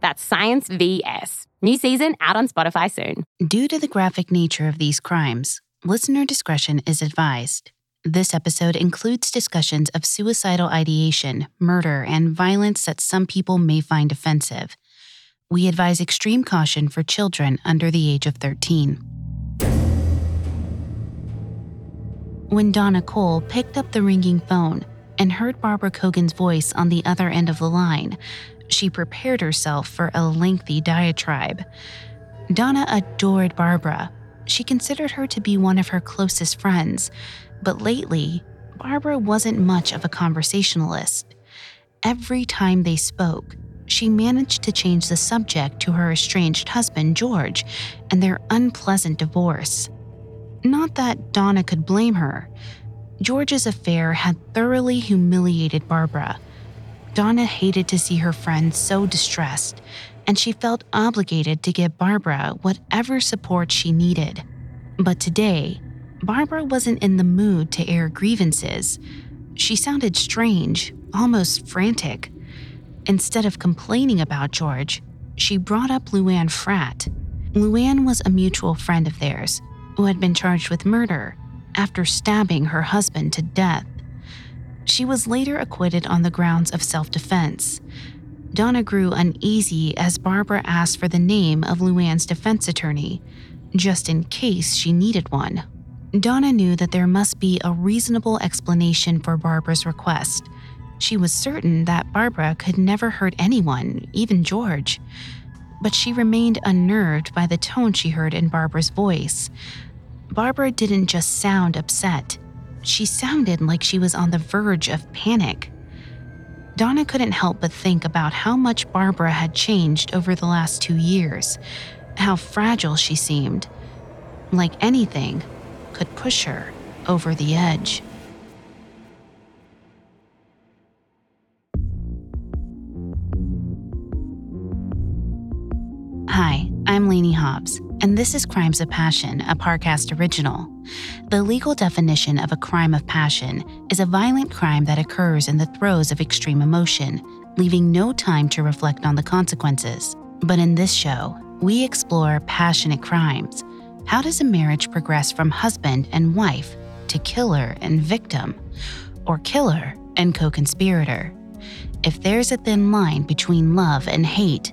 That's Science VS. New season out on Spotify soon. Due to the graphic nature of these crimes, listener discretion is advised. This episode includes discussions of suicidal ideation, murder, and violence that some people may find offensive. We advise extreme caution for children under the age of 13. When Donna Cole picked up the ringing phone and heard Barbara Kogan's voice on the other end of the line, she prepared herself for a lengthy diatribe. Donna adored Barbara. She considered her to be one of her closest friends, but lately, Barbara wasn't much of a conversationalist. Every time they spoke, she managed to change the subject to her estranged husband, George, and their unpleasant divorce. Not that Donna could blame her. George's affair had thoroughly humiliated Barbara Donna hated to see her friend so distressed, and she felt obligated to give Barbara whatever support she needed. But today, Barbara wasn't in the mood to air grievances. She sounded strange, almost frantic. Instead of complaining about George, she brought up Luann Fratt. Luann was a mutual friend of theirs who had been charged with murder after stabbing her husband to death. She was later acquitted on the grounds of self defense. Donna grew uneasy as Barbara asked for the name of Luann's defense attorney, just in case she needed one. Donna knew that there must be a reasonable explanation for Barbara's request. She was certain that Barbara could never hurt anyone, even George. But she remained unnerved by the tone she heard in Barbara's voice. Barbara didn't just sound upset, she sounded like she was on the verge of panic. Donna couldn't help but think about how much Barbara had changed over the last two years, how fragile she seemed, like anything could push her over the edge. Hi, I'm Lainey Hobbs and this is Crimes of Passion, a Parcast original. The legal definition of a crime of passion is a violent crime that occurs in the throes of extreme emotion, leaving no time to reflect on the consequences. But in this show, we explore passionate crimes. How does a marriage progress from husband and wife to killer and victim, or killer and co conspirator? If there's a thin line between love and hate,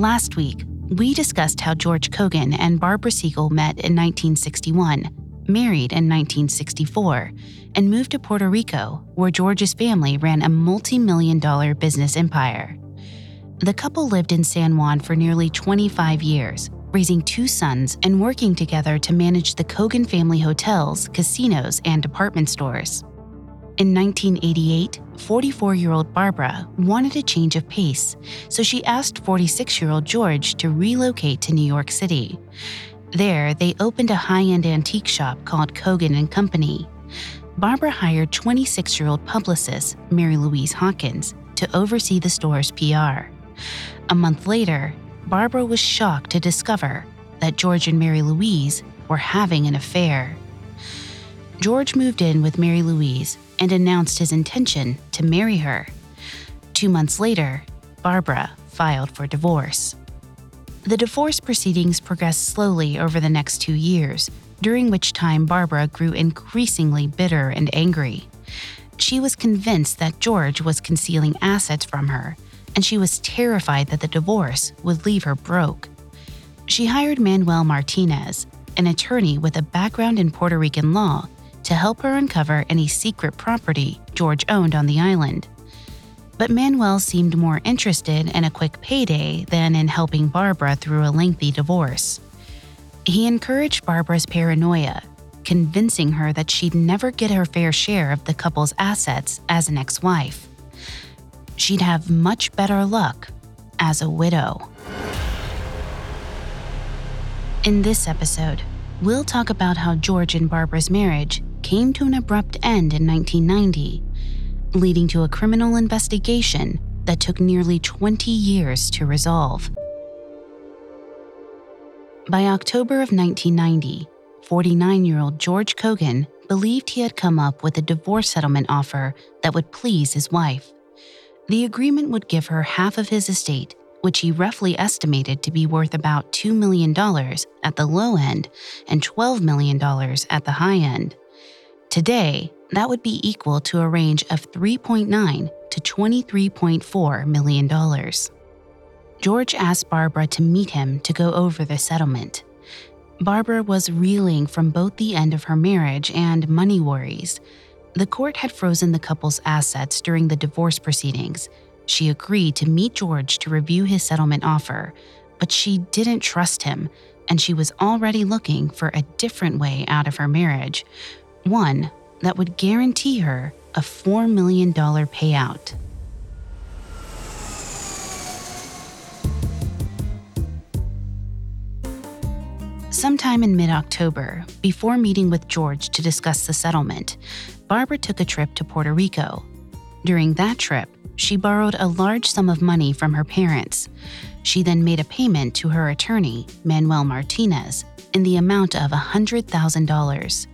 Last week, we discussed how George Kogan and Barbara Siegel met in 1961, married in 1964, and moved to Puerto Rico, where George's family ran a multi million dollar business empire. The couple lived in San Juan for nearly 25 years, raising two sons and working together to manage the Kogan family hotels, casinos, and department stores. In 1988, 44 year old Barbara wanted a change of pace, so she asked 46 year old George to relocate to New York City. There, they opened a high end antique shop called Kogan and Company. Barbara hired 26 year old publicist Mary Louise Hawkins to oversee the store's PR. A month later, Barbara was shocked to discover that George and Mary Louise were having an affair. George moved in with Mary Louise and announced his intention to marry her. Two months later, Barbara filed for divorce. The divorce proceedings progressed slowly over the next two years, during which time Barbara grew increasingly bitter and angry. She was convinced that George was concealing assets from her, and she was terrified that the divorce would leave her broke. She hired Manuel Martinez, an attorney with a background in Puerto Rican law, to help her uncover any secret property George owned on the island. But Manuel seemed more interested in a quick payday than in helping Barbara through a lengthy divorce. He encouraged Barbara's paranoia, convincing her that she'd never get her fair share of the couple's assets as an ex wife. She'd have much better luck as a widow. In this episode, we'll talk about how George and Barbara's marriage came to an abrupt end in 1990, leading to a criminal investigation that took nearly 20 years to resolve. By October of 1990, 49 year old George Kogan believed he had come up with a divorce settlement offer that would please his wife. The agreement would give her half of his estate, which he roughly estimated to be worth about $2 million at the low end and $12 million at the high end. Today, that would be equal to a range of 3.9 to 23.4 million dollars. George asked Barbara to meet him to go over the settlement. Barbara was reeling from both the end of her marriage and money worries. The court had frozen the couple's assets during the divorce proceedings. She agreed to meet George to review his settlement offer, but she didn't trust him, and she was already looking for a different way out of her marriage, one that would guarantee her a $4 million payout. Sometime in mid October, before meeting with George to discuss the settlement, Barbara took a trip to Puerto Rico. During that trip, she borrowed a large sum of money from her parents. She then made a payment to her attorney, Manuel Martinez, in the amount of $100,000.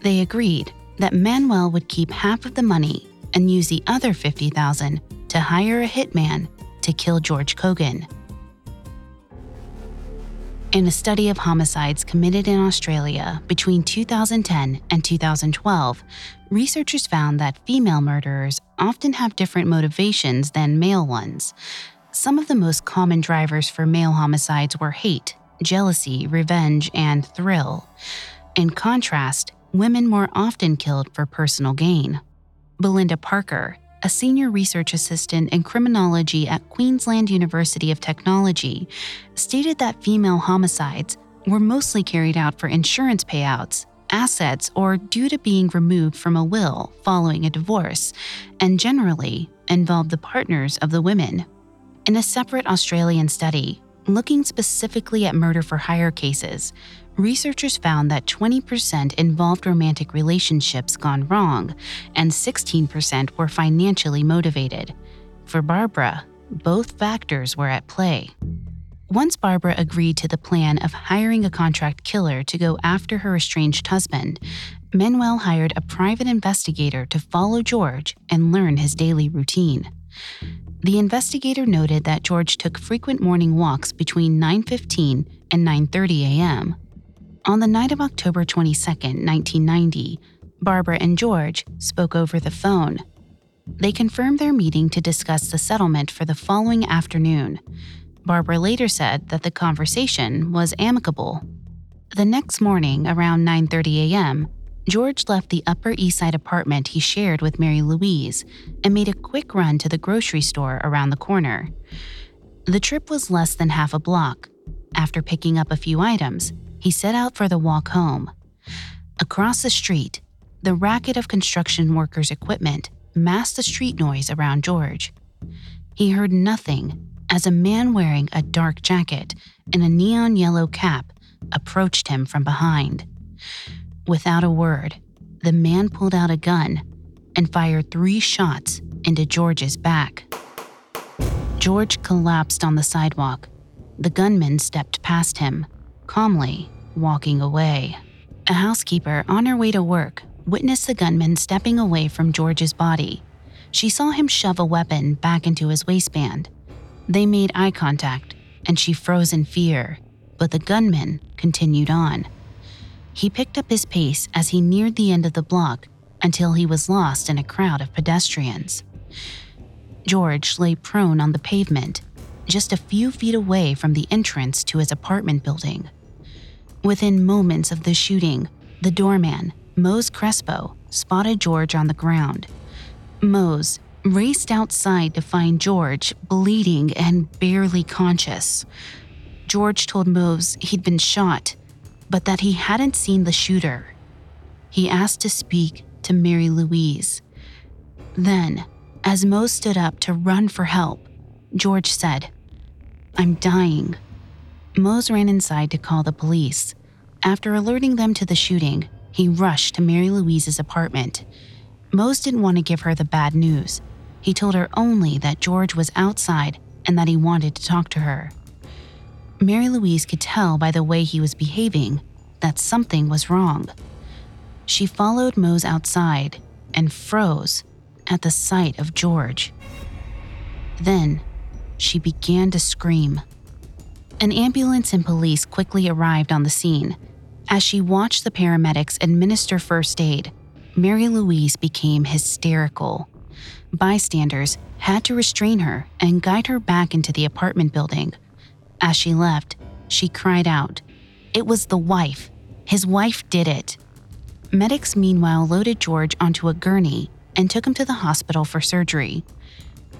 They agreed that Manuel would keep half of the money and use the other 50,000 to hire a hitman to kill George Kogan. In a study of homicides committed in Australia between 2010 and 2012, researchers found that female murderers often have different motivations than male ones. Some of the most common drivers for male homicides were hate, jealousy, revenge, and thrill. In contrast, women more often killed for personal gain. Belinda Parker, a senior research assistant in criminology at Queensland University of Technology, stated that female homicides were mostly carried out for insurance payouts, assets, or due to being removed from a will following a divorce, and generally involved the partners of the women. In a separate Australian study, looking specifically at murder for hire cases, researchers found that 20% involved romantic relationships gone wrong, and 16% were financially motivated. For Barbara, both factors were at play. Once Barbara agreed to the plan of hiring a contract killer to go after her estranged husband, Manuel hired a private investigator to follow George and learn his daily routine. The investigator noted that George took frequent morning walks between 9:15 and 9:30 a.m. On the night of October 22, 1990, Barbara and George spoke over the phone. They confirmed their meeting to discuss the settlement for the following afternoon. Barbara later said that the conversation was amicable. The next morning, around 9:30 a.m., George left the Upper East Side apartment he shared with Mary Louise and made a quick run to the grocery store around the corner. The trip was less than half a block. After picking up a few items, he set out for the walk home. Across the street, the racket of construction workers' equipment masked the street noise around George. He heard nothing as a man wearing a dark jacket and a neon yellow cap approached him from behind. Without a word, the man pulled out a gun and fired three shots into George's back. George collapsed on the sidewalk. The gunman stepped past him, calmly walking away. A housekeeper on her way to work witnessed the gunman stepping away from George's body. She saw him shove a weapon back into his waistband. They made eye contact, and she froze in fear, but the gunman continued on. He picked up his pace as he neared the end of the block until he was lost in a crowd of pedestrians. George lay prone on the pavement, just a few feet away from the entrance to his apartment building. Within moments of the shooting, the doorman, Mose Crespo, spotted George on the ground. Mose raced outside to find George bleeding and barely conscious. George told Mose he'd been shot, but that he hadn't seen the shooter. He asked to speak to Mary Louise. Then, as Mose stood up to run for help, George said, I'm dying. Mose ran inside to call the police. After alerting them to the shooting, he rushed to Mary Louise's apartment. Mose didn't want to give her the bad news. He told her only that George was outside and that he wanted to talk to her. Mary Louise could tell by the way he was behaving that something was wrong. She followed Mose outside and froze at the sight of George. Then she began to scream. An ambulance and police quickly arrived on the scene. As she watched the paramedics administer first aid, Mary Louise became hysterical. Bystanders had to restrain her and guide her back into the apartment building. As she left, she cried out, It was the wife. His wife did it. Medics, meanwhile, loaded George onto a gurney and took him to the hospital for surgery.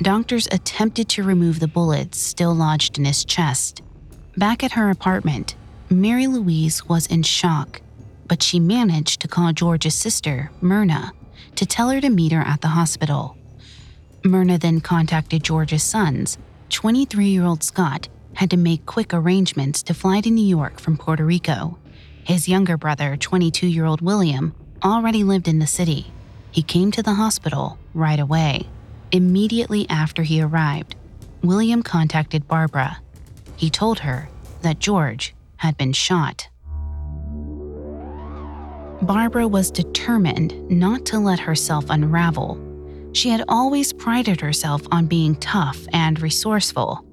Doctors attempted to remove the bullets still lodged in his chest. Back at her apartment, Mary Louise was in shock, but she managed to call George's sister, Myrna, to tell her to meet her at the hospital. Myrna then contacted George's sons. 23 year old Scott had to make quick arrangements to fly to New York from Puerto Rico. His younger brother, 22 year old William, already lived in the city. He came to the hospital right away. Immediately after he arrived, William contacted Barbara. He told her that George had been shot. Barbara was determined not to let herself unravel. She had always prided herself on being tough and resourceful.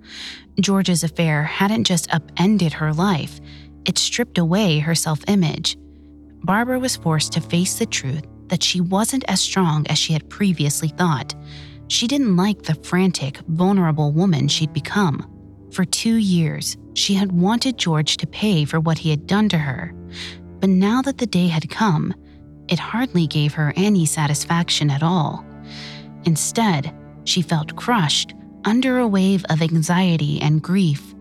George's affair hadn't just upended her life, it stripped away her self image. Barbara was forced to face the truth that she wasn't as strong as she had previously thought. She didn't like the frantic, vulnerable woman she'd become. For two years, she had wanted George to pay for what he had done to her. But now that the day had come, it hardly gave her any satisfaction at all. Instead, she felt crushed under a wave of anxiety and grief.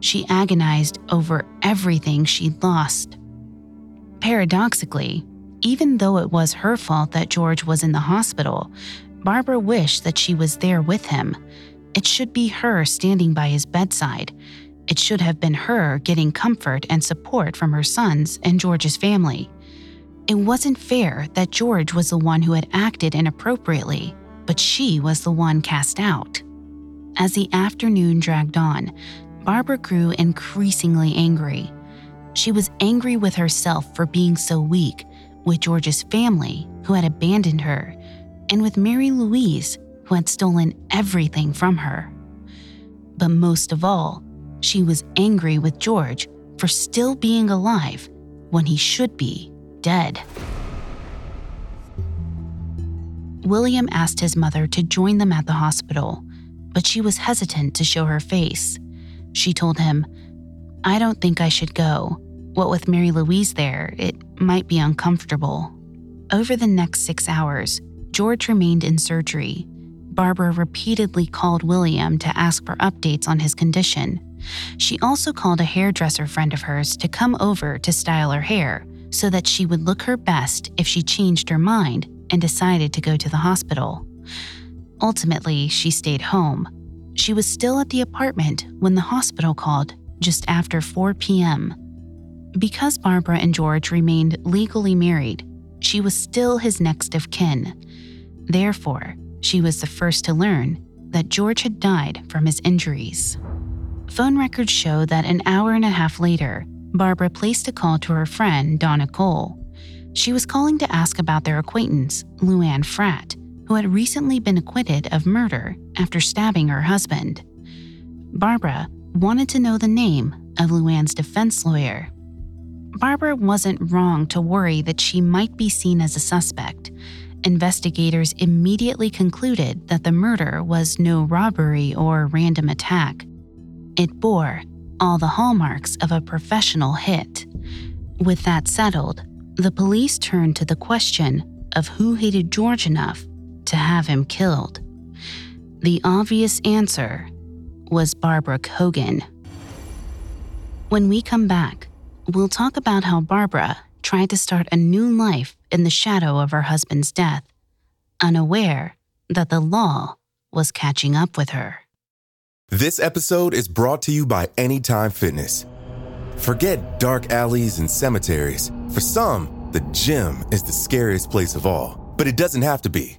She agonized over everything she'd lost. Paradoxically, even though it was her fault that George was in the hospital, Barbara wished that she was there with him. It should be her standing by his bedside. It should have been her getting comfort and support from her sons and George's family. It wasn't fair that George was the one who had acted inappropriately, but she was the one cast out. As the afternoon dragged on, Barbara grew increasingly angry. She was angry with herself for being so weak, with George's family, who had abandoned her, and with Mary Louise, who had stolen everything from her. But most of all, she was angry with George for still being alive when he should be dead. William asked his mother to join them at the hospital, but she was hesitant to show her face. She told him, I don't think I should go. What with Mary Louise there, it might be uncomfortable. Over the next six hours, George remained in surgery. Barbara repeatedly called William to ask for updates on his condition. She also called a hairdresser friend of hers to come over to style her hair so that she would look her best if she changed her mind and decided to go to the hospital. Ultimately, she stayed home. She was still at the apartment when the hospital called just after 4 p.m. Because Barbara and George remained legally married, she was still his next of kin. Therefore, she was the first to learn that George had died from his injuries. Phone records show that an hour and a half later, Barbara placed a call to her friend, Donna Cole. She was calling to ask about their acquaintance, Luann Fratt, who had recently been acquitted of murder after stabbing her husband. Barbara wanted to know the name of Luann's defense lawyer. Barbara wasn't wrong to worry that she might be seen as a suspect. Investigators immediately concluded that the murder was no robbery or random attack. It bore all the hallmarks of a professional hit. With that settled, the police turned to the question of who hated George enough to have him killed. The obvious answer was Barbara Kogan. When we come back, we'll talk about how Barbara tried to start a new life in the shadow of her husband's death, unaware that the law was catching up with her. This episode is brought to you by Anytime Fitness. Forget dark alleys and cemeteries. For some, the gym is the scariest place of all, but it doesn't have to be.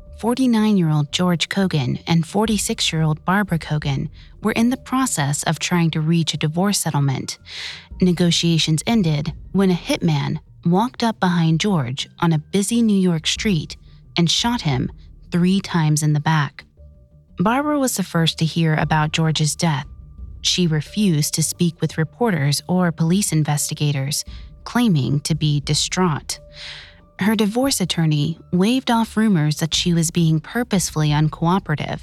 49 year old George Kogan and 46 year old Barbara Kogan were in the process of trying to reach a divorce settlement. Negotiations ended when a hitman walked up behind George on a busy New York street and shot him three times in the back. Barbara was the first to hear about George's death. She refused to speak with reporters or police investigators, claiming to be distraught. Her divorce attorney waved off rumors that she was being purposefully uncooperative,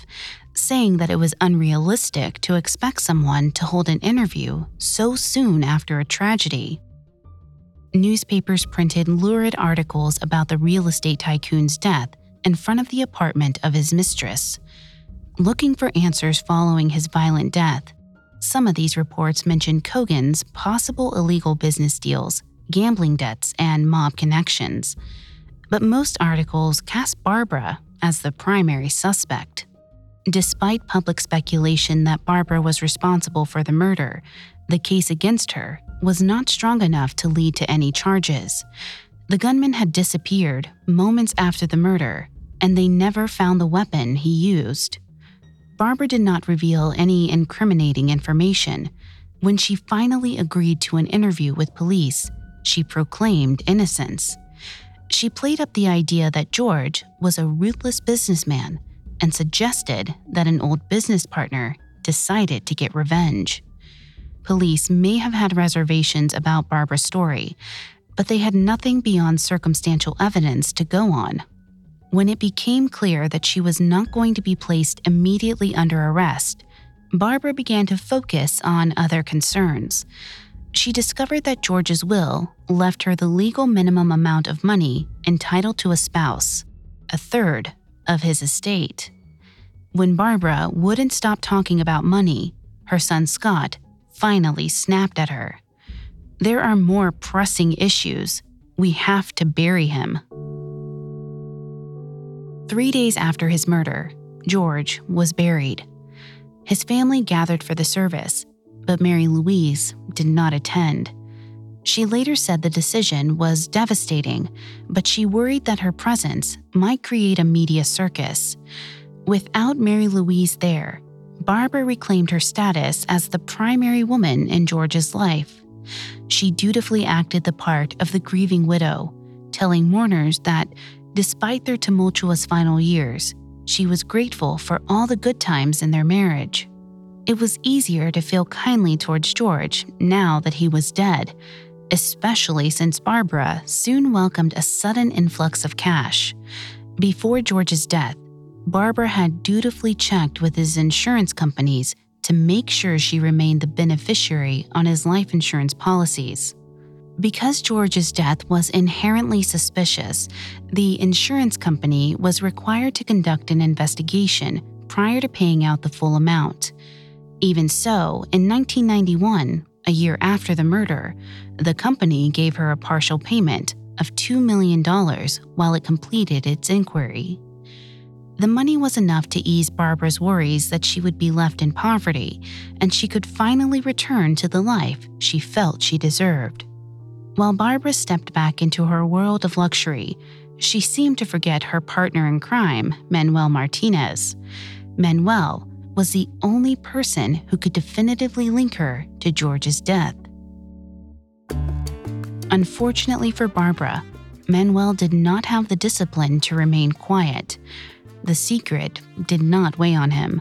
saying that it was unrealistic to expect someone to hold an interview so soon after a tragedy. Newspapers printed lurid articles about the real estate tycoon's death in front of the apartment of his mistress. Looking for answers following his violent death, some of these reports mentioned Kogan's possible illegal business deals gambling debts, and mob connections. But most articles cast Barbara as the primary suspect. Despite public speculation that Barbara was responsible for the murder, the case against her was not strong enough to lead to any charges. The gunman had disappeared moments after the murder, and they never found the weapon he used. Barbara did not reveal any incriminating information. When she finally agreed to an interview with police, she proclaimed innocence. She played up the idea that George was a ruthless businessman and suggested that an old business partner decided to get revenge. Police may have had reservations about Barbara's story, but they had nothing beyond circumstantial evidence to go on. When it became clear that she was not going to be placed immediately under arrest, Barbara began to focus on other concerns she discovered that George's will left her the legal minimum amount of money entitled to a spouse, a third of his estate. When Barbara wouldn't stop talking about money, her son Scott finally snapped at her. There are more pressing issues. We have to bury him. Three days after his murder, George was buried. His family gathered for the service but Mary Louise did not attend. She later said the decision was devastating, but she worried that her presence might create a media circus. Without Mary Louise there, Barbara reclaimed her status as the primary woman in George's life. She dutifully acted the part of the grieving widow, telling mourners that, despite their tumultuous final years, she was grateful for all the good times in their marriage. It was easier to feel kindly towards George now that he was dead, especially since Barbara soon welcomed a sudden influx of cash. Before George's death, Barbara had dutifully checked with his insurance companies to make sure she remained the beneficiary on his life insurance policies. Because George's death was inherently suspicious, the insurance company was required to conduct an investigation prior to paying out the full amount. Even so, in 1991, a year after the murder, the company gave her a partial payment of $2 million while it completed its inquiry. The money was enough to ease Barbara's worries that she would be left in poverty and she could finally return to the life she felt she deserved. While Barbara stepped back into her world of luxury, she seemed to forget her partner in crime, Manuel Martinez. Manuel was the only person who could definitively link her to George's death. Unfortunately for Barbara, Manuel did not have the discipline to remain quiet. The secret did not weigh on him.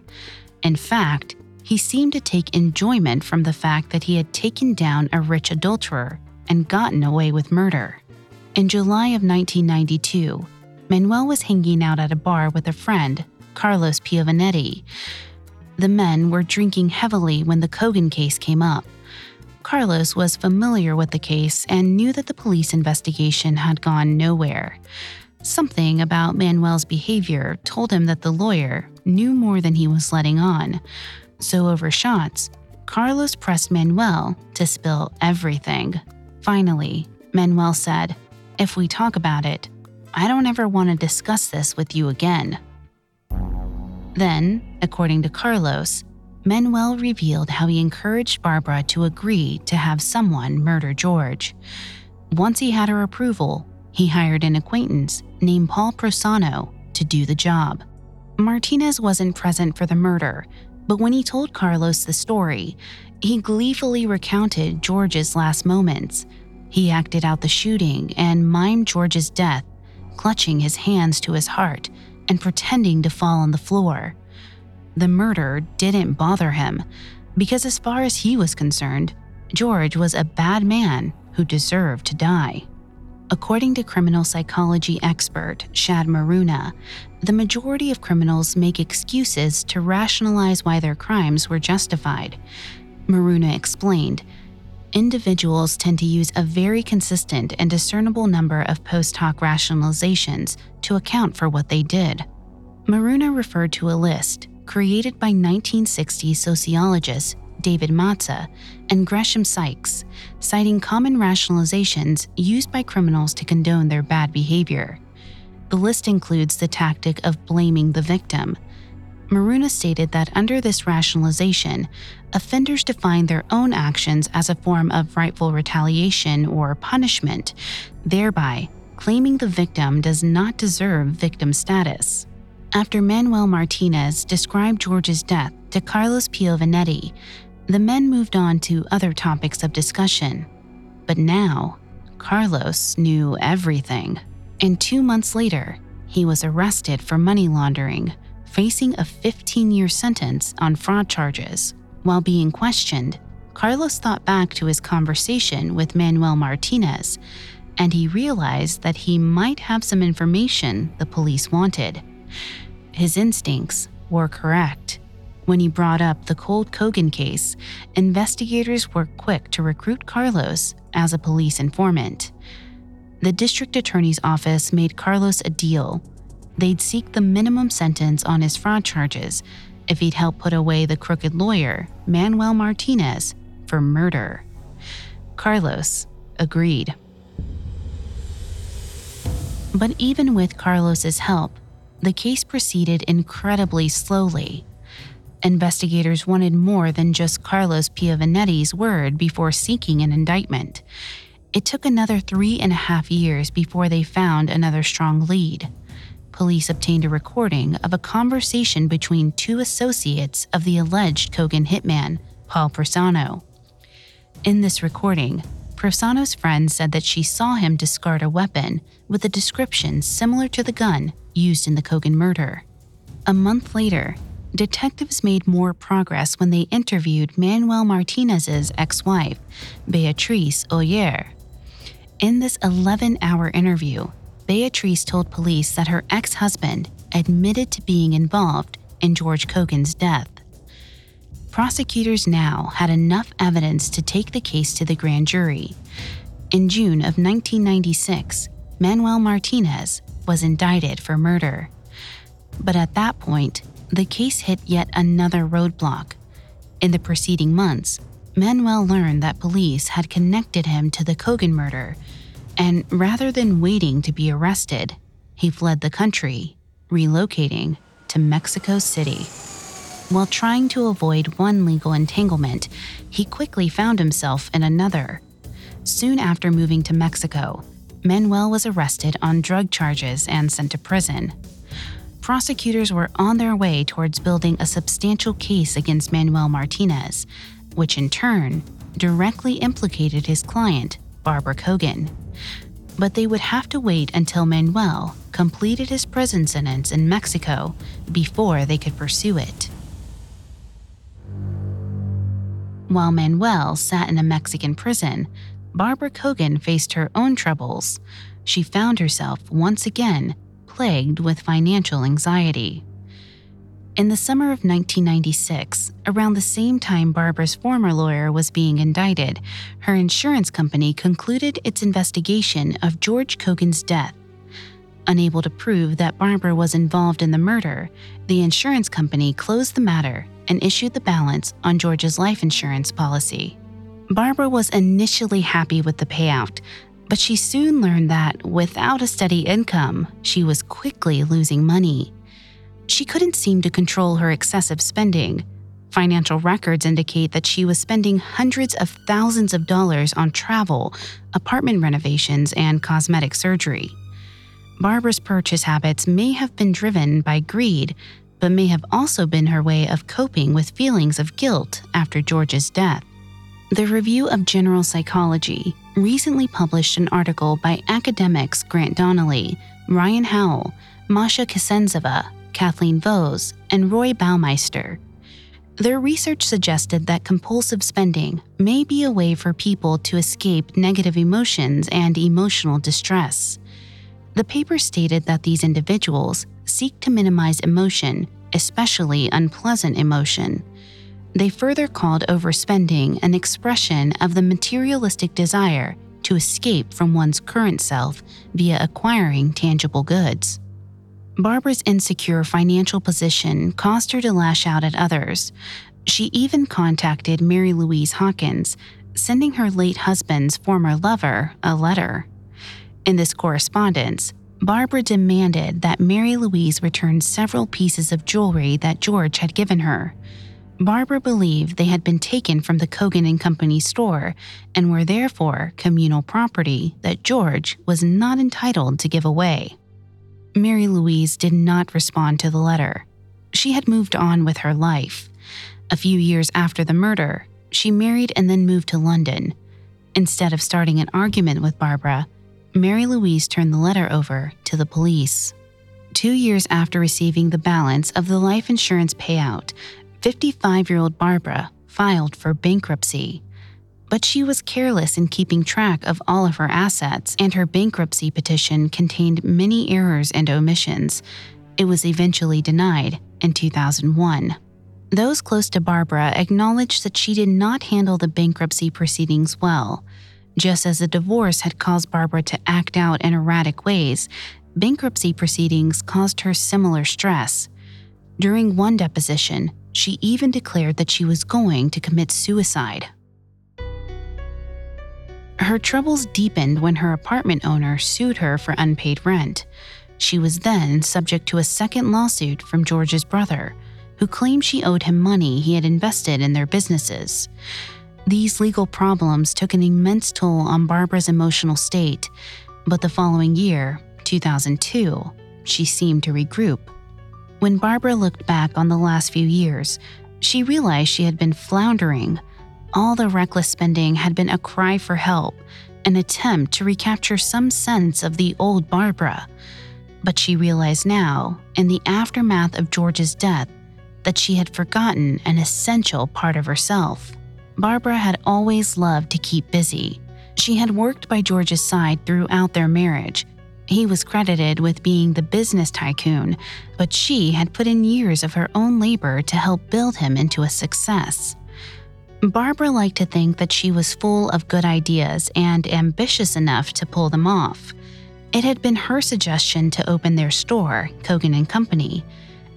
In fact, he seemed to take enjoyment from the fact that he had taken down a rich adulterer and gotten away with murder. In July of 1992, Manuel was hanging out at a bar with a friend, Carlos Piovanetti, the men were drinking heavily when the Kogan case came up. Carlos was familiar with the case and knew that the police investigation had gone nowhere. Something about Manuel's behavior told him that the lawyer knew more than he was letting on. So, over shots, Carlos pressed Manuel to spill everything. Finally, Manuel said, If we talk about it, I don't ever want to discuss this with you again. Then, according to Carlos, Manuel revealed how he encouraged Barbara to agree to have someone murder George. Once he had her approval, he hired an acquaintance named Paul Prosano to do the job. Martinez wasn't present for the murder, but when he told Carlos the story, he gleefully recounted George's last moments. He acted out the shooting and mimed George's death, clutching his hands to his heart and pretending to fall on the floor. The murder didn't bother him because, as far as he was concerned, George was a bad man who deserved to die. According to criminal psychology expert Shadd Maruna, the majority of criminals make excuses to rationalize why their crimes were justified. Maruna explained individuals tend to use a very consistent and discernible number of post hoc rationalizations to account for what they did. Maruna referred to a list created by 1960 sociologists David Matza and Gresham Sykes, citing common rationalizations used by criminals to condone their bad behavior. The list includes the tactic of blaming the victim, Maruna stated that under this rationalization, offenders define their own actions as a form of rightful retaliation or punishment, thereby claiming the victim does not deserve victim status. After Manuel Martinez described George's death to Carlos Piovanetti, the men moved on to other topics of discussion. But now, Carlos knew everything. And two months later, he was arrested for money laundering facing a 15 year sentence on fraud charges. While being questioned, Carlos thought back to his conversation with Manuel Martinez, and he realized that he might have some information the police wanted. His instincts were correct. When he brought up the Cold Kogan case, investigators were quick to recruit Carlos as a police informant. The district attorney's office made Carlos a deal they'd seek the minimum sentence on his fraud charges if he'd help put away the crooked lawyer, Manuel Martinez, for murder. Carlos agreed. But even with Carlos's help, the case proceeded incredibly slowly. Investigators wanted more than just Carlos Piovanetti's word before seeking an indictment. It took another three and a half years before they found another strong lead police obtained a recording of a conversation between two associates of the alleged Kogan hitman, Paul Prosano. In this recording, Prosano's friend said that she saw him discard a weapon with a description similar to the gun used in the Kogan murder. A month later, detectives made more progress when they interviewed Manuel Martinez's ex wife, Beatrice Oller. In this 11 hour interview, Beatrice told police that her ex husband admitted to being involved in George Kogan's death. Prosecutors now had enough evidence to take the case to the grand jury. In June of 1996, Manuel Martinez was indicted for murder. But at that point, the case hit yet another roadblock. In the preceding months, Manuel learned that police had connected him to the Kogan murder, and rather than waiting to be arrested, he fled the country, relocating to Mexico City. While trying to avoid one legal entanglement, he quickly found himself in another. Soon after moving to Mexico, Manuel was arrested on drug charges and sent to prison prosecutors were on their way towards building a substantial case against Manuel Martinez, which in turn directly implicated his client, Barbara Kogan. But they would have to wait until Manuel completed his prison sentence in Mexico before they could pursue it. While Manuel sat in a Mexican prison, Barbara Kogan faced her own troubles. She found herself once again plagued with financial anxiety. In the summer of 1996, around the same time Barbara's former lawyer was being indicted, her insurance company concluded its investigation of George Kogan's death. Unable to prove that Barbara was involved in the murder, the insurance company closed the matter and issued the balance on George's life insurance policy. Barbara was initially happy with the payout, but she soon learned that without a steady income, she was quickly losing money. She couldn't seem to control her excessive spending. Financial records indicate that she was spending hundreds of thousands of dollars on travel, apartment renovations, and cosmetic surgery. Barbara's purchase habits may have been driven by greed, but may have also been her way of coping with feelings of guilt after George's death. The Review of General Psychology recently published an article by academics Grant Donnelly, Ryan Howell, Masha Ksendzova, Kathleen Vohs, and Roy Baumeister. Their research suggested that compulsive spending may be a way for people to escape negative emotions and emotional distress. The paper stated that these individuals seek to minimize emotion, especially unpleasant emotion they further called overspending an expression of the materialistic desire to escape from one's current self via acquiring tangible goods. Barbara's insecure financial position caused her to lash out at others. She even contacted Mary Louise Hawkins, sending her late husband's former lover a letter. In this correspondence, Barbara demanded that Mary Louise return several pieces of jewelry that George had given her. Barbara believed they had been taken from the Kogan and Company store and were therefore communal property that George was not entitled to give away. Mary Louise did not respond to the letter. She had moved on with her life. A few years after the murder, she married and then moved to London. Instead of starting an argument with Barbara, Mary Louise turned the letter over to the police. Two years after receiving the balance of the life insurance payout, 55 year old Barbara filed for bankruptcy. But she was careless in keeping track of all of her assets, and her bankruptcy petition contained many errors and omissions. It was eventually denied in 2001. Those close to Barbara acknowledged that she did not handle the bankruptcy proceedings well. Just as the divorce had caused Barbara to act out in erratic ways, bankruptcy proceedings caused her similar stress. During one deposition, she even declared that she was going to commit suicide. Her troubles deepened when her apartment owner sued her for unpaid rent. She was then subject to a second lawsuit from George's brother, who claimed she owed him money he had invested in their businesses. These legal problems took an immense toll on Barbara's emotional state, but the following year, 2002, she seemed to regroup. When Barbara looked back on the last few years, she realized she had been floundering. All the reckless spending had been a cry for help, an attempt to recapture some sense of the old Barbara. But she realized now, in the aftermath of George's death, that she had forgotten an essential part of herself. Barbara had always loved to keep busy. She had worked by George's side throughout their marriage. He was credited with being the business tycoon, but she had put in years of her own labor to help build him into a success. Barbara liked to think that she was full of good ideas and ambitious enough to pull them off. It had been her suggestion to open their store, Kogan and Company,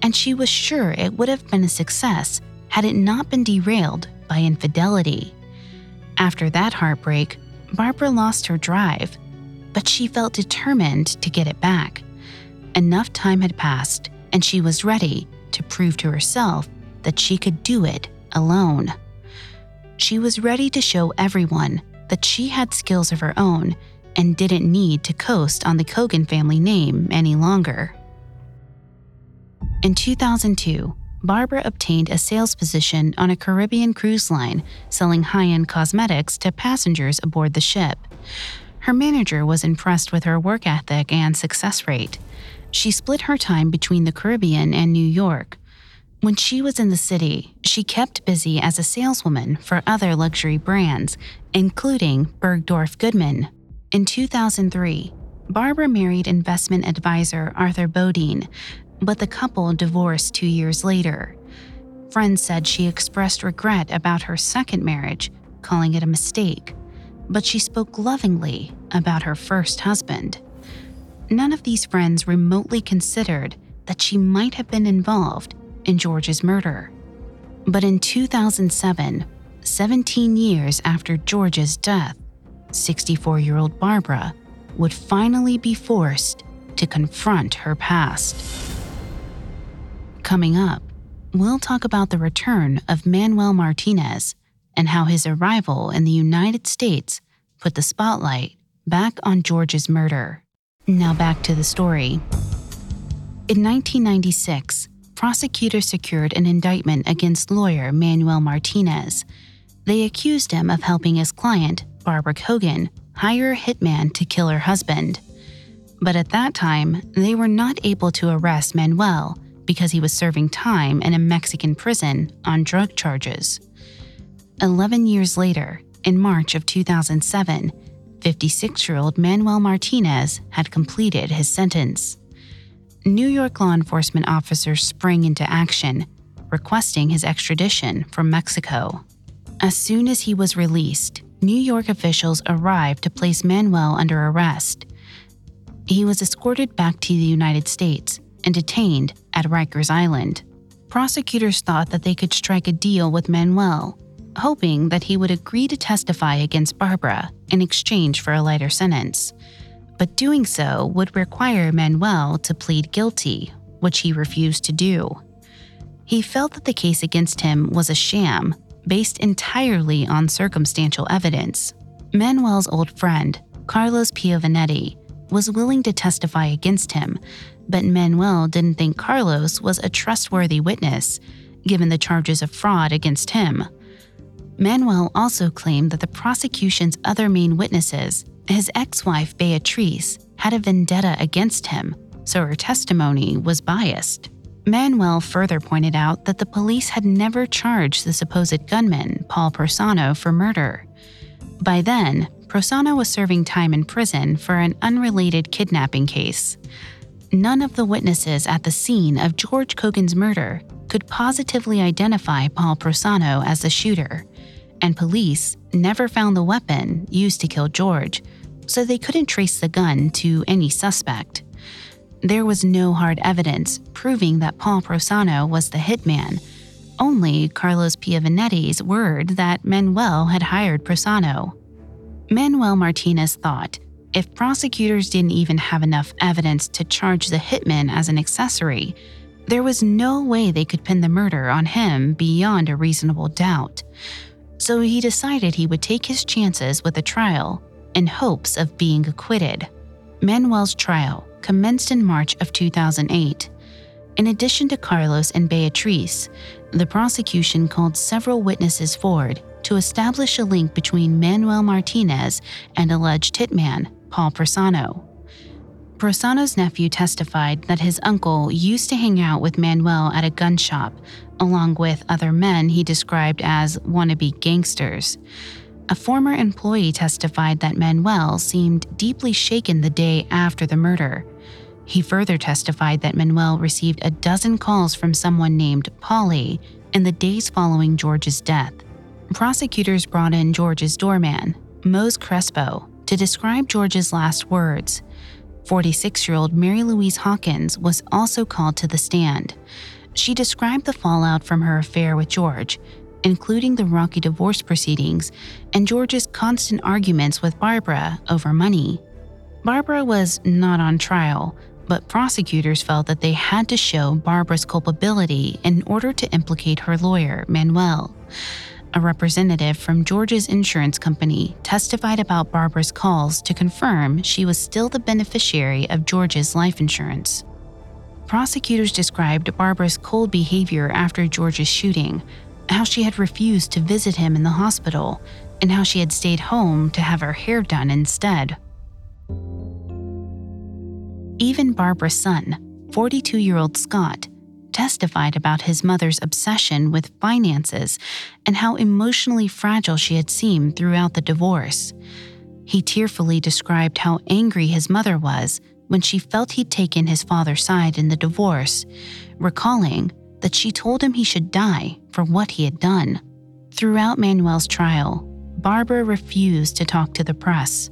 and she was sure it would have been a success had it not been derailed by infidelity. After that heartbreak, Barbara lost her drive, but she felt determined to get it back. Enough time had passed, and she was ready to prove to herself that she could do it alone. She was ready to show everyone that she had skills of her own and didn't need to coast on the Kogan family name any longer. In 2002, Barbara obtained a sales position on a Caribbean cruise line selling high end cosmetics to passengers aboard the ship. Her manager was impressed with her work ethic and success rate. She split her time between the Caribbean and New York. When she was in the city, she kept busy as a saleswoman for other luxury brands, including Bergdorf Goodman. In 2003, Barbara married investment advisor Arthur Bodine, but the couple divorced two years later. Friends said she expressed regret about her second marriage, calling it a mistake, but she spoke lovingly about her first husband. None of these friends remotely considered that she might have been involved in George's murder. But in 2007, 17 years after George's death, 64 year old Barbara would finally be forced to confront her past. Coming up, we'll talk about the return of Manuel Martinez and how his arrival in the United States put the spotlight back on George's murder. Now back to the story. In 1996, prosecutors secured an indictment against lawyer Manuel Martinez. They accused him of helping his client, Barbara Kogan, hire a hitman to kill her husband. But at that time, they were not able to arrest Manuel because he was serving time in a Mexican prison on drug charges. 11 years later, in March of 2007, 56 year old Manuel Martinez had completed his sentence. New York law enforcement officers sprang into action, requesting his extradition from Mexico. As soon as he was released, New York officials arrived to place Manuel under arrest. He was escorted back to the United States and detained at Rikers Island. Prosecutors thought that they could strike a deal with Manuel, hoping that he would agree to testify against Barbara in exchange for a lighter sentence. But doing so would require Manuel to plead guilty, which he refused to do. He felt that the case against him was a sham, based entirely on circumstantial evidence. Manuel's old friend, Carlos Piovanetti, was willing to testify against him, but Manuel didn't think Carlos was a trustworthy witness, given the charges of fraud against him. Manuel also claimed that the prosecution's other main witnesses, his ex wife Beatrice, had a vendetta against him, so her testimony was biased. Manuel further pointed out that the police had never charged the supposed gunman, Paul Prosano, for murder. By then, Prosano was serving time in prison for an unrelated kidnapping case none of the witnesses at the scene of George Kogan's murder could positively identify Paul Prosano as the shooter, and police never found the weapon used to kill George, so they couldn't trace the gun to any suspect. There was no hard evidence proving that Paul Prosano was the hitman, only Carlos Piovanetti's word that Manuel had hired Prosano. Manuel Martinez thought if prosecutors didn't even have enough evidence to charge the hitman as an accessory, there was no way they could pin the murder on him beyond a reasonable doubt. So he decided he would take his chances with a trial in hopes of being acquitted. Manuel's trial commenced in March of 2008. In addition to Carlos and Beatrice, the prosecution called several witnesses forward to establish a link between Manuel Martinez and alleged hitman Paul Prosano. Prosano's nephew testified that his uncle used to hang out with Manuel at a gun shop, along with other men he described as wannabe gangsters. A former employee testified that Manuel seemed deeply shaken the day after the murder. He further testified that Manuel received a dozen calls from someone named Polly in the days following George's death. Prosecutors brought in George's doorman, Mose Crespo, to describe George's last words. 46 year old Mary Louise Hawkins was also called to the stand. She described the fallout from her affair with George, including the rocky divorce proceedings and George's constant arguments with Barbara over money. Barbara was not on trial, but prosecutors felt that they had to show Barbara's culpability in order to implicate her lawyer, Manuel. A representative from George's insurance company testified about Barbara's calls to confirm she was still the beneficiary of George's life insurance. Prosecutors described Barbara's cold behavior after George's shooting, how she had refused to visit him in the hospital, and how she had stayed home to have her hair done instead. Even Barbara's son, 42 year old Scott, testified about his mother's obsession with finances and how emotionally fragile she had seemed throughout the divorce. He tearfully described how angry his mother was when she felt he'd taken his father's side in the divorce, recalling that she told him he should die for what he had done. Throughout Manuel's trial, Barbara refused to talk to the press.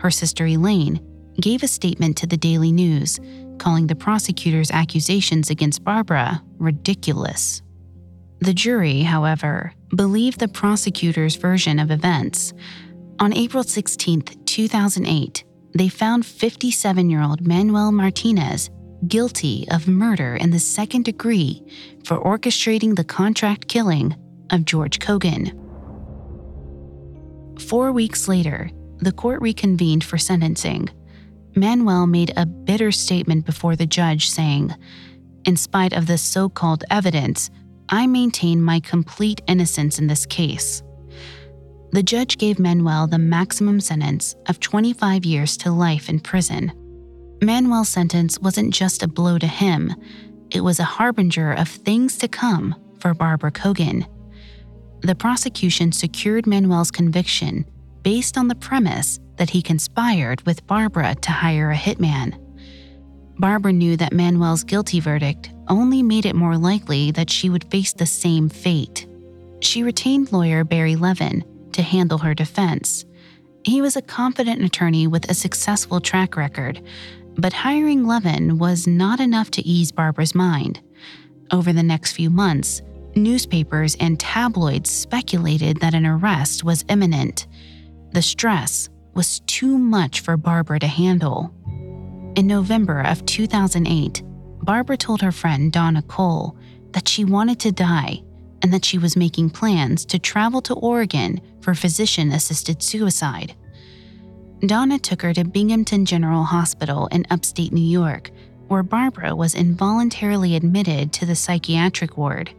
Her sister Elaine gave a statement to the Daily News calling the prosecutor's accusations against Barbara ridiculous. The jury, however, believed the prosecutor's version of events. On April 16, 2008, they found 57 year old Manuel Martinez guilty of murder in the second degree for orchestrating the contract killing of George Kogan. Four weeks later, the court reconvened for sentencing. Manuel made a bitter statement before the judge saying, In spite of the so called evidence, I maintain my complete innocence in this case. The judge gave Manuel the maximum sentence of 25 years to life in prison. Manuel's sentence wasn't just a blow to him, it was a harbinger of things to come for Barbara Kogan. The prosecution secured Manuel's conviction based on the premise that he conspired with Barbara to hire a hitman. Barbara knew that Manuel's guilty verdict only made it more likely that she would face the same fate. She retained lawyer Barry Levin to handle her defense. He was a confident attorney with a successful track record, but hiring Levin was not enough to ease Barbara's mind. Over the next few months, newspapers and tabloids speculated that an arrest was imminent. The stress was too much for Barbara to handle. In November of 2008, Barbara told her friend Donna Cole that she wanted to die and that she was making plans to travel to Oregon for physician assisted suicide. Donna took her to Binghamton General Hospital in upstate New York, where Barbara was involuntarily admitted to the psychiatric ward.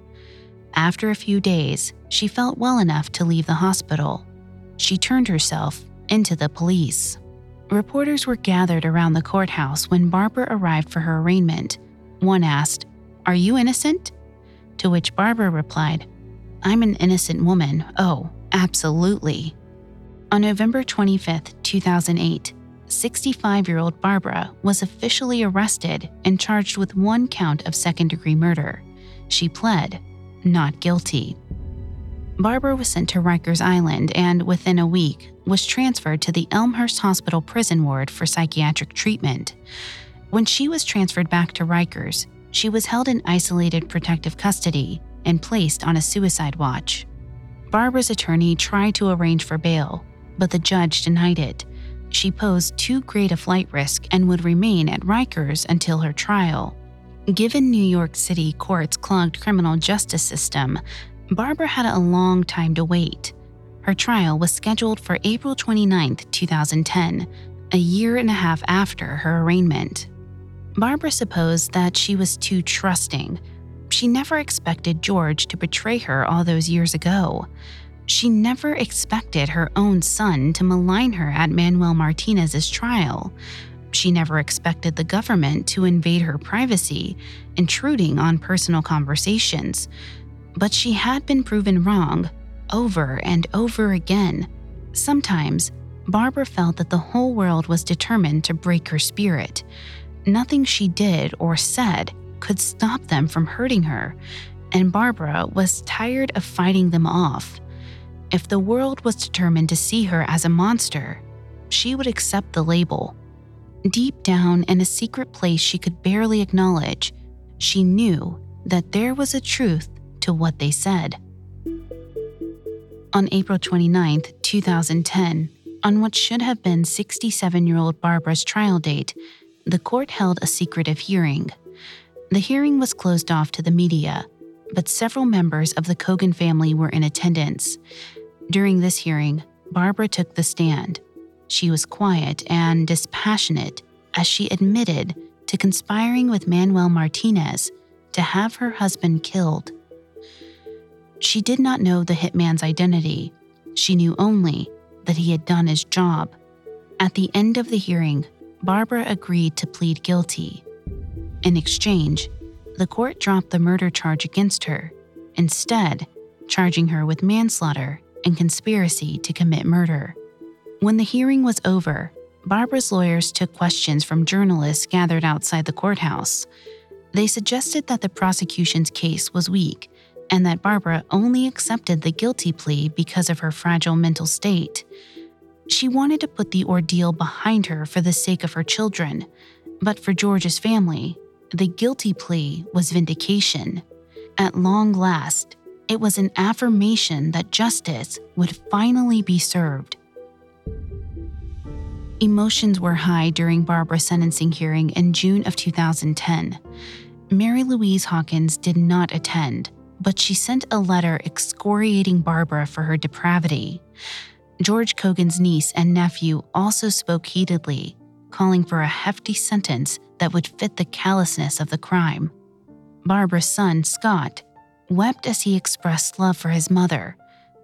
After a few days, she felt well enough to leave the hospital. She turned herself into the police. Reporters were gathered around the courthouse when Barbara arrived for her arraignment. One asked, Are you innocent? To which Barbara replied, I'm an innocent woman. Oh, absolutely. On November 25, 2008, 65 year old Barbara was officially arrested and charged with one count of second degree murder. She pled not guilty. Barbara was sent to Rikers Island and, within a week, was transferred to the Elmhurst Hospital prison ward for psychiatric treatment. When she was transferred back to Rikers, she was held in isolated protective custody and placed on a suicide watch. Barbara's attorney tried to arrange for bail, but the judge denied it. She posed too great a flight risk and would remain at Rikers until her trial. Given New York City court's clogged criminal justice system, Barbara had a long time to wait. Her trial was scheduled for April 29, 2010, a year and a half after her arraignment. Barbara supposed that she was too trusting. She never expected George to betray her all those years ago. She never expected her own son to malign her at Manuel Martinez's trial. She never expected the government to invade her privacy, intruding on personal conversations. But she had been proven wrong over and over again. Sometimes, Barbara felt that the whole world was determined to break her spirit. Nothing she did or said could stop them from hurting her, and Barbara was tired of fighting them off. If the world was determined to see her as a monster, she would accept the label. Deep down in a secret place she could barely acknowledge, she knew that there was a truth to what they said. On April 29, 2010, on what should have been 67 year old Barbara's trial date, the court held a secretive hearing. The hearing was closed off to the media, but several members of the Kogan family were in attendance. During this hearing, Barbara took the stand. She was quiet and dispassionate as she admitted to conspiring with Manuel Martinez to have her husband killed. She did not know the hitman's identity. She knew only that he had done his job. At the end of the hearing, Barbara agreed to plead guilty. In exchange, the court dropped the murder charge against her, instead, charging her with manslaughter and conspiracy to commit murder. When the hearing was over, Barbara's lawyers took questions from journalists gathered outside the courthouse. They suggested that the prosecution's case was weak and that Barbara only accepted the guilty plea because of her fragile mental state. She wanted to put the ordeal behind her for the sake of her children, but for George's family, the guilty plea was vindication. At long last, it was an affirmation that justice would finally be served. Emotions were high during Barbara's sentencing hearing in June of 2010. Mary Louise Hawkins did not attend, but she sent a letter excoriating Barbara for her depravity. George Kogan's niece and nephew also spoke heatedly, calling for a hefty sentence that would fit the callousness of the crime. Barbara's son, Scott, wept as he expressed love for his mother,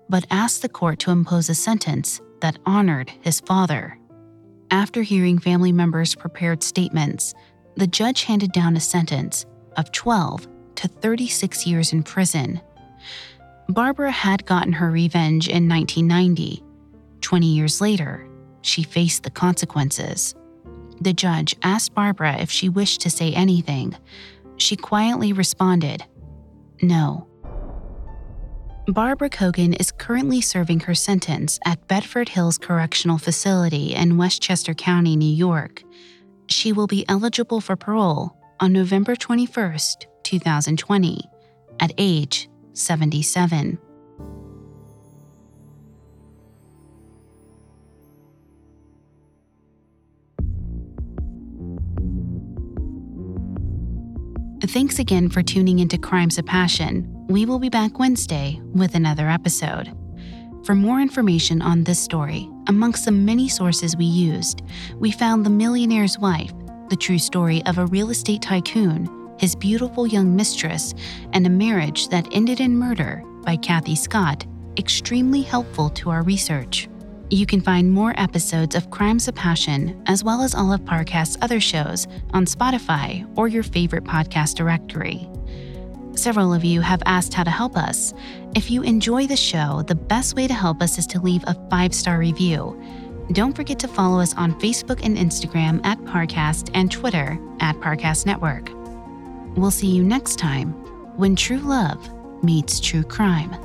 but asked the court to impose a sentence that honored his father. After hearing family members' prepared statements, the judge handed down a sentence of 12 to 36 years in prison. Barbara had gotten her revenge in 1990. 20 years later, she faced the consequences. The judge asked Barbara if she wished to say anything. She quietly responded, No. Barbara Kogan is currently serving her sentence at Bedford Hills Correctional Facility in Westchester County, New York. She will be eligible for parole on November 21st, 2020, at age 77. Thanks again for tuning into Crimes of Passion. We will be back Wednesday with another episode. For more information on this story, amongst the many sources we used, we found The Millionaire's Wife, the true story of a real estate tycoon, his beautiful young mistress, and a marriage that ended in murder by Cathy Scott, extremely helpful to our research. You can find more episodes of Crimes of Passion, as well as all of Parcast's other shows, on Spotify or your favorite podcast directory. Several of you have asked how to help us. If you enjoy the show, the best way to help us is to leave a five star review. Don't forget to follow us on Facebook and Instagram at Parcast and Twitter at Parcast Network. We'll see you next time when true love meets true crime.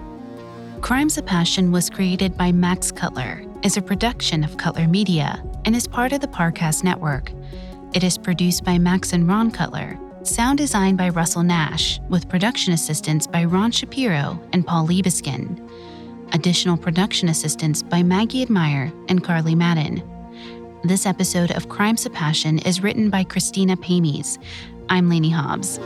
Crimes of Passion was created by Max Cutler, is a production of Cutler Media, and is part of the Parcast Network. It is produced by Max and Ron Cutler, sound designed by Russell Nash, with production assistance by Ron Shapiro and Paul Liebeskin. Additional production assistance by Maggie Admire and Carly Madden. This episode of Crimes of Passion is written by Christina Pamies. I'm Lainey Hobbs.